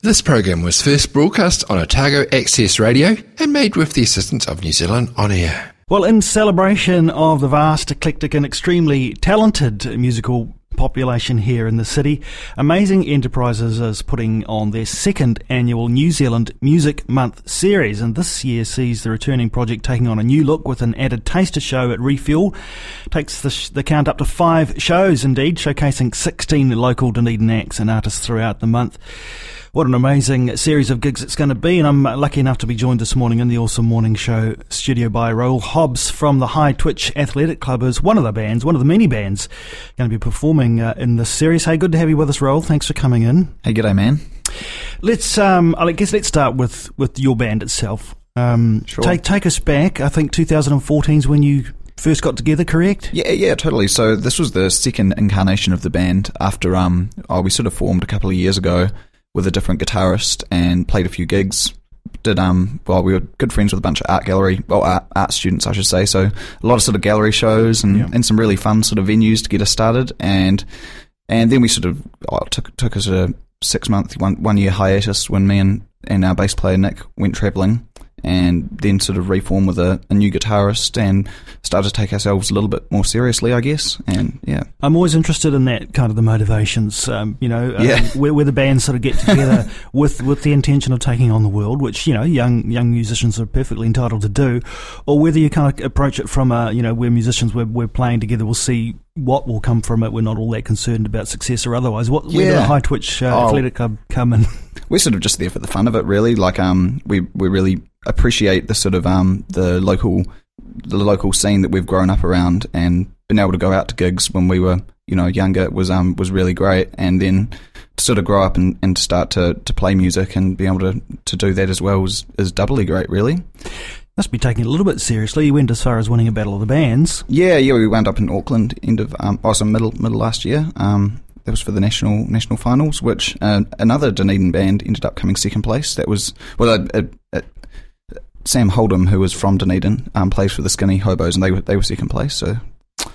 This program was first broadcast on Otago Access Radio and made with the assistance of New Zealand On Air. Well, in celebration of the vast, eclectic, and extremely talented musical population here in the city, Amazing Enterprises is putting on their second annual New Zealand Music Month series, and this year sees the returning project taking on a new look with an added taster show at Refuel. Takes the, sh- the count up to five shows, indeed, showcasing 16 local Dunedin acts and artists throughout the month. What an amazing series of gigs it's going to be, and I'm lucky enough to be joined this morning in the Awesome Morning Show studio by Raoul Hobbs from the High Twitch Athletic Club as one of the bands, one of the many bands going to be performing uh, in this series. Hey, good to have you with us, Raoul. Thanks for coming in. Hey, g'day, man. Let's, um, I guess, let's start with with your band itself. Um, Sure. Take take us back. I think 2014 is when you first got together, correct? Yeah, yeah, totally. So this was the second incarnation of the band after um, oh, we sort of formed a couple of years ago with a different guitarist and played a few gigs. Did um, well, we were good friends with a bunch of art gallery, well, art, art students, I should say. So a lot of sort of gallery shows and, Yeah. and some really fun sort of venues to get us started. And and then we sort of oh, took took us a six month, one one year hiatus when me and and our bass player Nick went travelling. And then sort of reform with a, a new guitarist and start to take ourselves a little bit more seriously, I guess. And yeah, I'm always interested in that kind of the motivations, um, you know, uh, Yeah. where, where the bands sort of get together with, with the intention of taking on the world, which, you know, young young musicians are perfectly entitled to do, or whether you kind of approach it from a, you know, we're musicians, we're, we're playing together, we'll see what will come from it, we're not all that concerned about success or otherwise. What, where do the High Twitch uh, Oh. Athletic Club come in? we're sort of just there for the fun of it, really. Like, um, we we really appreciate the sort of um the local the local scene that we've grown up around, and been able to go out to gigs when we were you know younger was um was really great, and then to sort of grow up and, and to start to, to play music and be able to, to do that as well is, is doubly great, really. Must be taking it a little bit seriously. You went as far as winning a Battle of the Bands. Yeah, yeah, we wound up in Auckland end of um, oh, so middle middle last year. Um, that was for the national national finals, which uh, another Dunedin band ended up coming second place. That was well, uh, uh, uh, Sam Holdham, who was from Dunedin, um, plays for the Skinny Hobos, and they were they were second place. So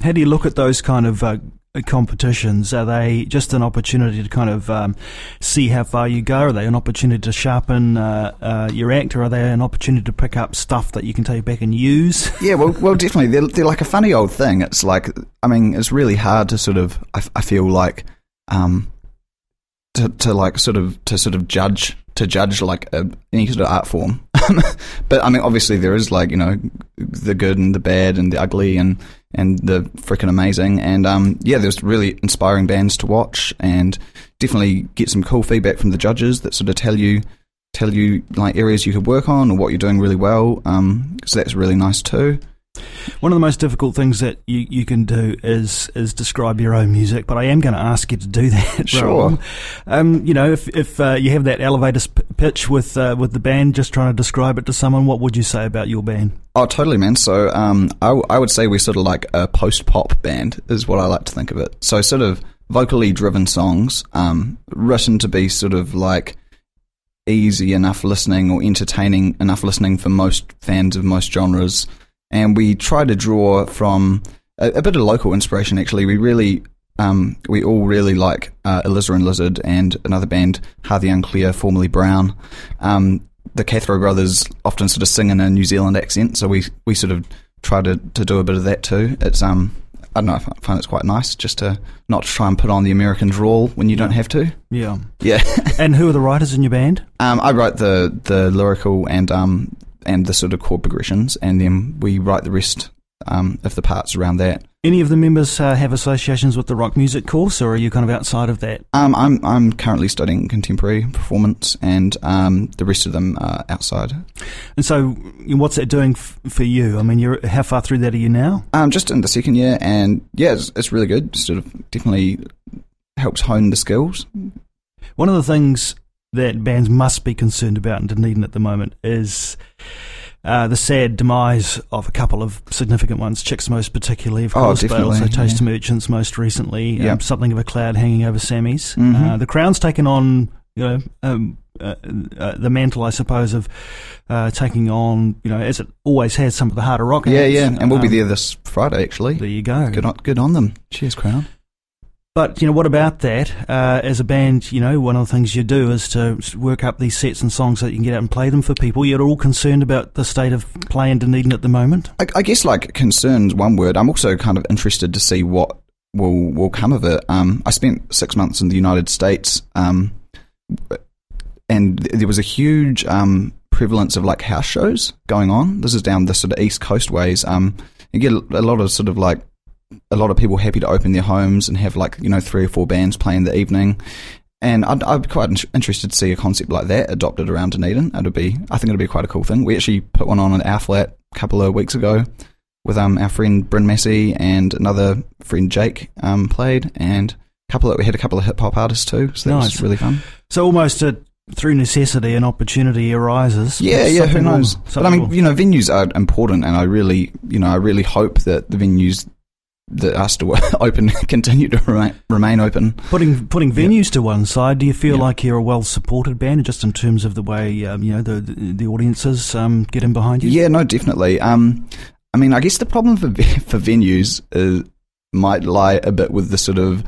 How do you look at those kind of uh, competitions? Are they just an opportunity to kind of um, see how far you go? Are they an opportunity to sharpen uh, uh, your act, or are they an opportunity to pick up stuff that you can take back and use? yeah, well, well, definitely they're they're like a funny old thing. It's like I mean, it's really hard to sort of I, I feel like um to to like sort of to sort of judge to judge like a, any sort of art form. but I mean, obviously there is like you know the good and the bad and the ugly and and the freaking amazing and um yeah, there's really inspiring bands to watch and definitely get some cool feedback from the judges that sort of tell you tell you like areas you could work on or what you're doing really well. Um, so that's really nice too. One of the most difficult things that you, you can do is is describe your own music, but I am going to ask you to do that. Sure. Um, you know, if if uh, you have that elevator pitch with uh, with the band, just trying to describe it to someone, what would you say about your band? Oh, totally, man. So, um, I, w- I would say we're sort of like a post pop band, is what I like to think of it. So, sort of vocally driven songs, um, written to be sort of like easy enough listening or entertaining enough listening for most fans of most genres. And we try to draw from a, a bit of local inspiration, actually. We really. Um, we all really like uh, Eliza and Lizard and another band, Harvey Unclear, formerly Brown. Um, the Cathro brothers often sort of sing in a New Zealand accent, so we we sort of try to, to do a bit of that too. It's um I don't know, I find it's quite nice just to not try and put on the American drawl when you don't have to. Yeah. Yeah. and who are the writers in your band? um, I write the the lyrical and um and the sort of chord progressions, and then we write the rest um of the parts around that. Any of the members uh, have associations with the rock music course, or are you kind of outside of that? Um, I'm I'm currently studying contemporary performance, and um, the rest of them are outside. And so, what's that doing f- for you? I mean, you're how far through that are you now? Um, just in the second year, and yeah, it's, it's really good. Sort of definitely helps hone the skills. One of the things that bands must be concerned about in Dunedin at the moment is uh, the sad demise of a couple of significant ones, Chicks most particularly, of Oh, course, but also Taste yeah. Merchants most recently. Um, something of a cloud hanging over Sammy's. Mhm. Uh, the Crown's taken on, you know, um, uh, uh, the mantle, I suppose, of uh, taking on, you know, as it always has, some of the harder rock. Yeah, yeah, and we'll be Um, there this Friday actually. There you go. Good on, good on them. Cheers, Crown. But you know, what about that? Uh, as a band, you know, one of the things you do is to work up these sets and songs so that you can get out and play them for people. You're all concerned about the state of play in Dunedin at the moment. I, I guess like concerns one word. I'm also kind of interested to see what will will come of it. Um, I spent six months in the United States, um, and there was a huge um, prevalence of like house shows going on. This is down the sort of east coast ways. Um, you get a lot of sort of like a lot of people happy to open their homes and have like you know three or four bands playing in the evening. And I'd, I'd be quite in- interested to see a concept like that adopted around Dunedin. It'd be, I think it'd be quite a cool thing. We actually put one on at our flat a couple of weeks ago with um our friend Bryn Massey and another friend Jake um played, and a couple of, we had a couple of hip hop artists too, so that Nice. was really fun. So almost a, through necessity, an opportunity arises. Yeah, yeah, who knows? But I mean, you know, venues are important, and I really, you know, I really hope that the venues that are still open continue to remain, remain open. Putting putting venues to one side, do you feel Yeah. like you're a well supported band, just in terms of the way um, you know the the, audiences um, get in behind you? Yeah, no, definitely. Um, I mean, I guess the problem for for venues is, might lie a bit with the sort of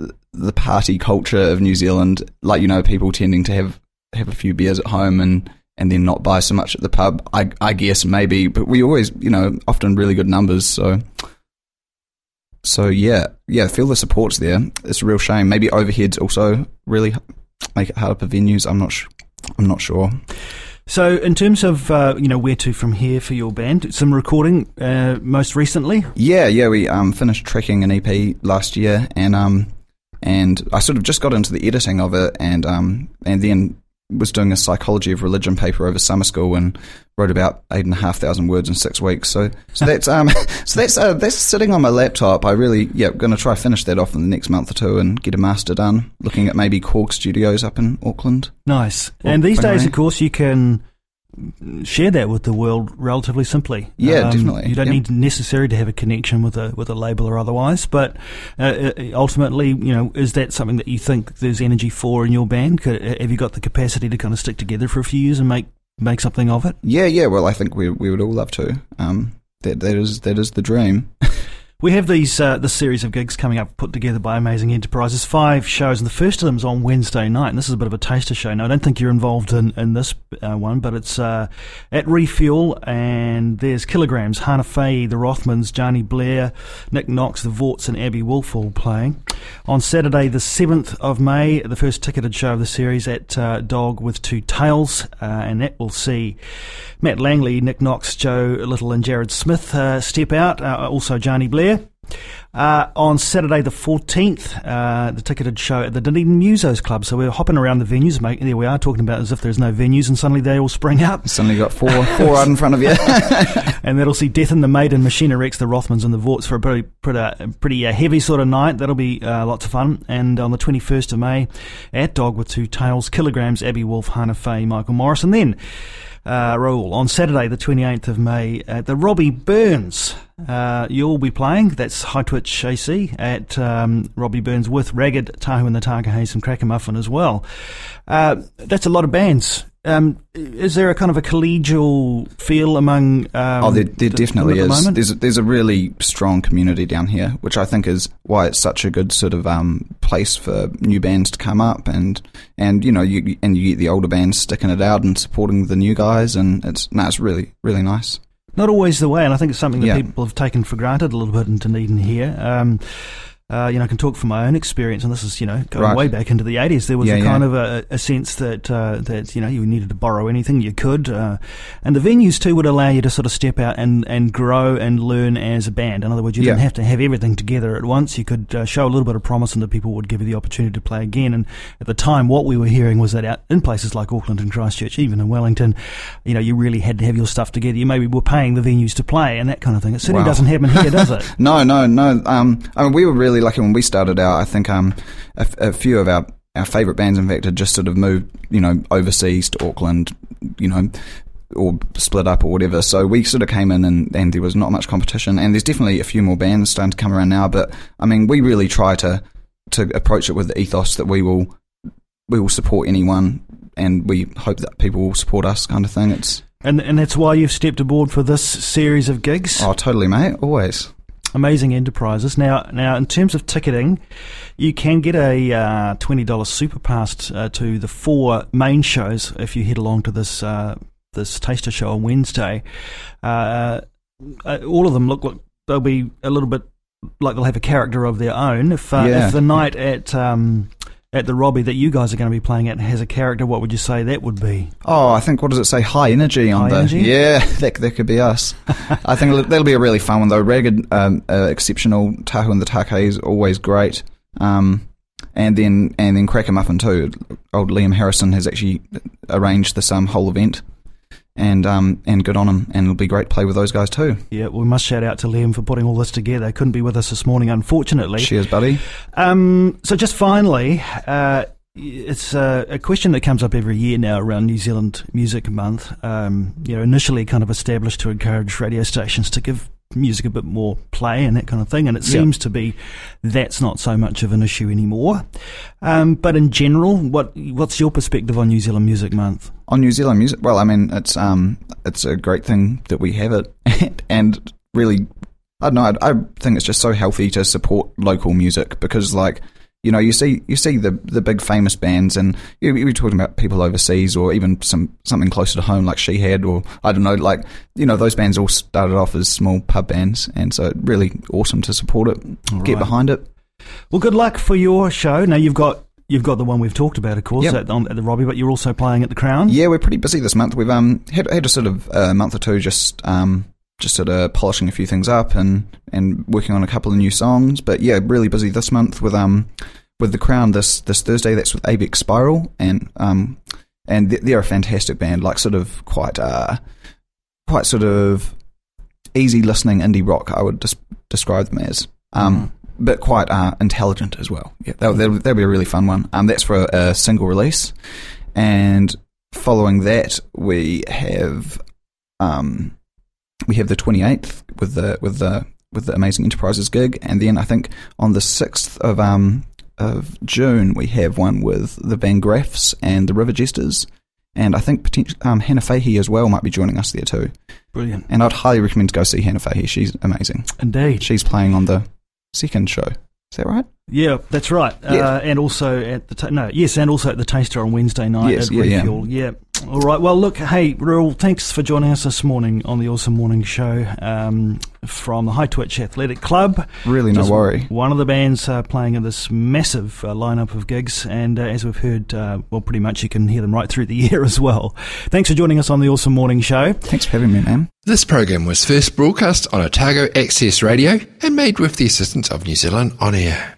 uh, the party culture of New Zealand. Like you know, people tending to have have a few beers at home and and then not buy so much at the pub. I I guess maybe, but we always you know often really good numbers. So so yeah, yeah, feel the support's there. It's a real shame. Maybe overheads also really make it harder for venues. I'm not sh- I'm not sure. So, in terms of uh, you know where to from here for your band, some recording uh, most recently. Yeah, yeah, we um, finished tracking an EP last year, and um, and I sort of just got into the editing of it, and um, and then was doing a psychology of religion paper over summer school, and wrote about eight and a half thousand words in six weeks. So, so that's um, so that's uh, that's sitting on my laptop. I really, yeah, going to try finish that off in the next month or two and get a master done. Looking at maybe Cork Studios up in Auckland. Nice. Well, and these days, of course, you can share that with the world relatively simply. Um, Yeah, definitely. You don't Yeah. need necessarily to have a connection with a with a label or otherwise, but uh, uh, ultimately, you know, is that something that you think there's energy for in your band? Could, uh, have you got the capacity to kind of stick together for a few years and make make something of it? Yeah, yeah. Well, I think we we would all love to. Um, that that is that is the dream. We have these uh, this series of gigs coming up, put together by Amazing Enterprises. Five shows, and the first of them is on Wednesday night. And this is a bit of a taster show. Now, I don't think you're involved in in this uh, one, but it's uh, at Refuel, and there's Kilograms, Hannah Fahey, the Rothmans, Johnny Blair, Nick Knox, the Vorts, and Abby Wolf all playing on Saturday, the seventh of May. The first ticketed show of the series at uh, Dog with Two Tails, uh, and that will see Matt Langley, Nick Knox, Joe Little, and Jared Smith uh, step out. Also, Johnny Blair. Uh, on Saturday the 14th, uh, the ticketed show at the Dunedin Musos Club. So we're hopping around the venues, mate. There we are, talking about as if there's no venues, and suddenly they all spring up. Suddenly got four four right in front of you. And that'll see Death in the Maiden, Machina Rex, the Rothmans, and the Vorts for a pretty, pretty, pretty uh, heavy sort of night. That'll be uh, lots of fun. And on the 21st of May, at Dog with Two Tails, Kilograms, Abby Wolf, Hannah Fay, Michael Morris. And then uh, on Saturday, the 28th of May, at the Robbie Burns. Uh, you'll be playing, that's High Twitch AC, at um, Robbie Burns with Ragged, Tahu and the Takahēs and Cracker Muffin as well. Uh, that's a lot of bands. Um, is there a kind of a collegial feel among? Um, Oh, there, there the- definitely the is. There's there's a really strong community down here, which I think is why it's such a good sort of um, place for new bands to come up and and you know you and you get the older bands sticking it out and supporting the new guys, and it's no, it's really really nice. Not always the way, and I think it's something that Yeah. people have taken for granted a little bit in Dunedin here. Um, uh, you know, I can talk from my own experience, and this is, you know, going Right. way back into the 80s. There was Yeah, a yeah. kind of a, a sense that, uh, that, you know, you needed to borrow anything you could. Uh, and the venues, too, would allow you to sort of step out and, and grow and learn as a band. In other words, you didn't have to have everything together at once. You could uh, show a little bit of promise, and the people would give you the opportunity to play again. And at the time, what we were hearing was that out in places like Auckland and Christchurch, even in Wellington, you know, you really had to have your stuff together. You maybe were paying the venues to play and that kind of thing. It certainly Wow. doesn't happen here, does it? No, no, no. Um, I mean, we were really lucky when we started out. I think um, a, a few of our our favourite bands, in fact, had just sort of moved, you know, overseas to Auckland, you know, or split up or whatever. So we sort of came in and, and there was not much competition. And there's definitely a few more bands starting to come around now. But I mean, we really try to to approach it with the ethos that we will we will support anyone, and we hope that people will support us, kind of thing. It's And and that's why you've stepped aboard for this series of gigs. oh, totally, mate, always. Amazing Enterprises. Now, now in terms of ticketing, you can get a uh, twenty dollars super pass uh, to the four main shows if you head along to this uh, this taster show on Wednesday. Uh, uh, all of them look like they'll be a little bit like they'll have a character of their own. If uh, Yeah. if the night at um, at the Robbie that you guys are going to be playing at has a character, what would you say that would be? Oh, I think what does it say? High energy on High the energy? yeah. That that could be us. I think that'll be a really fun one though. Ragged, um, uh, exceptional. Tahu and the Take is always great. Um, and then and then Crack 'em Muffin too. Old Liam Harrison has actually arranged this um whole event, and um and good on him. And it'll be great to play with those guys too. Yeah, we must shout out to Liam for putting all this together. Couldn't be with us this morning, unfortunately. Cheers, buddy. Um, so just finally, uh, it's uh, a question that comes up every year now around New Zealand Music Month. Um, you know, initially kind of established to encourage radio stations to give music a bit more play and that kind of thing, and it Yeah. seems to be that's not so much of an issue anymore. Um, but in general, what what's your perspective on New Zealand Music Month? on New Zealand music. Well, I mean, it's um, it's a great thing that we have it, and really, I don't know. I, I think it's just so healthy to support local music because, like, you know, you see you see the the big famous bands, and you're, talking about people overseas, or even some something closer to home, like Shihad, or I don't know, like you know, those bands all started off as small pub bands, and so really awesome to support it, get Right. behind it. Well, good luck for your show. Now you've got you've got the one we've talked about, of course, Yep. at, on, at the Robbie, but you're also playing at the Crown. Yeah, we're pretty busy this month. We've um had had a sort of uh, month or two just um just sort of polishing a few things up and and working on a couple of new songs. But yeah, really busy this month with um with the Crown this this Thursday. That's with Abex Spiral and um and they- they're a fantastic band. Like sort of quite uh quite sort of easy listening indie rock. I would des- describe them as um. But quite uh, intelligent as well. Yeah, that'll, that'll, that'll be a really fun one. Um, that's for a single release, and following that, we have um, we have the twenty eighth with the with the with the Amazing Enterprises gig, and then I think on the sixth of um of June we have one with the Van Graffs and the River Jesters, and I think potentially um, Hannah Fahey as well might be joining us there too. Brilliant. And I'd highly recommend to go see Hannah Fahey. She's amazing. Indeed. She's playing on the second show. Is that right? Yeah, that's right. Yeah. Uh, and also at the ta- no, yes, and also at the Taster on Wednesday night Yes, at yeah, yeah. Refuel. Yeah. All right. Well, look, hey, Raoul, thanks for joining us this morning on the Awesome Morning Show um, from the High Twitch Athletic Club. Really, no Just worry. One of the bands uh, playing in this massive uh, lineup of gigs, and uh, as we've heard, uh, well, pretty much you can hear them right through the year as well. Thanks for joining us on the Awesome Morning Show. Thanks for having me, man. This program was first broadcast on Otago Access Radio and made with the assistance of New Zealand On Air.